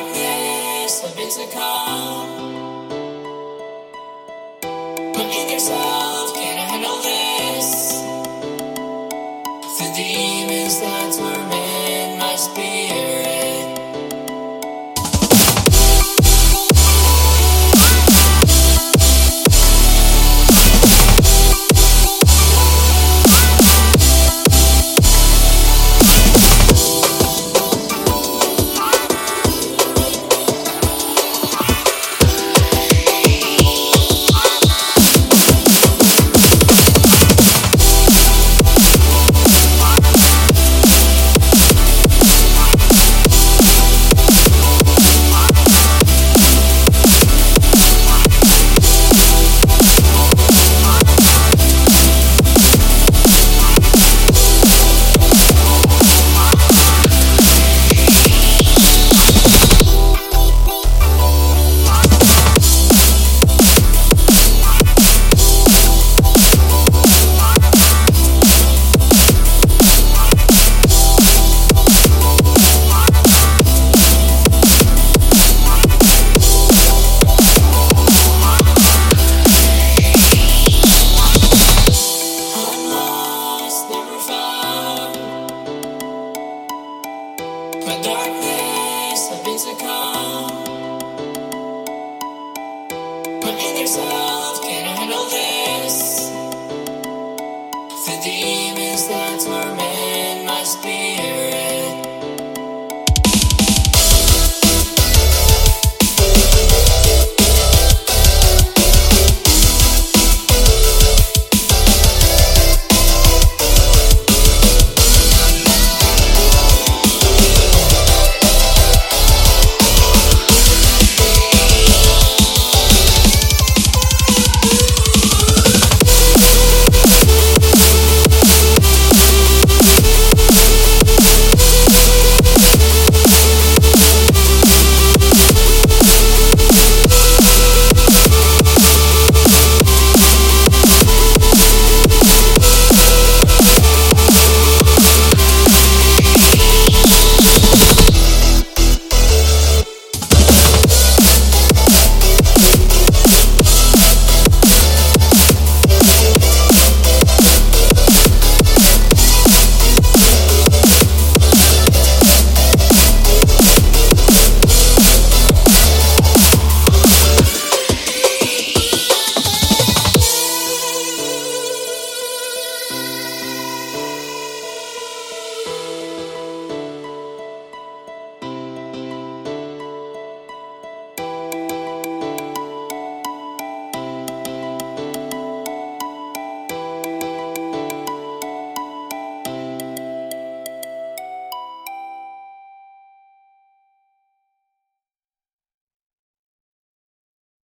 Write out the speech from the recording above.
darkness for me to come. Put in yourself.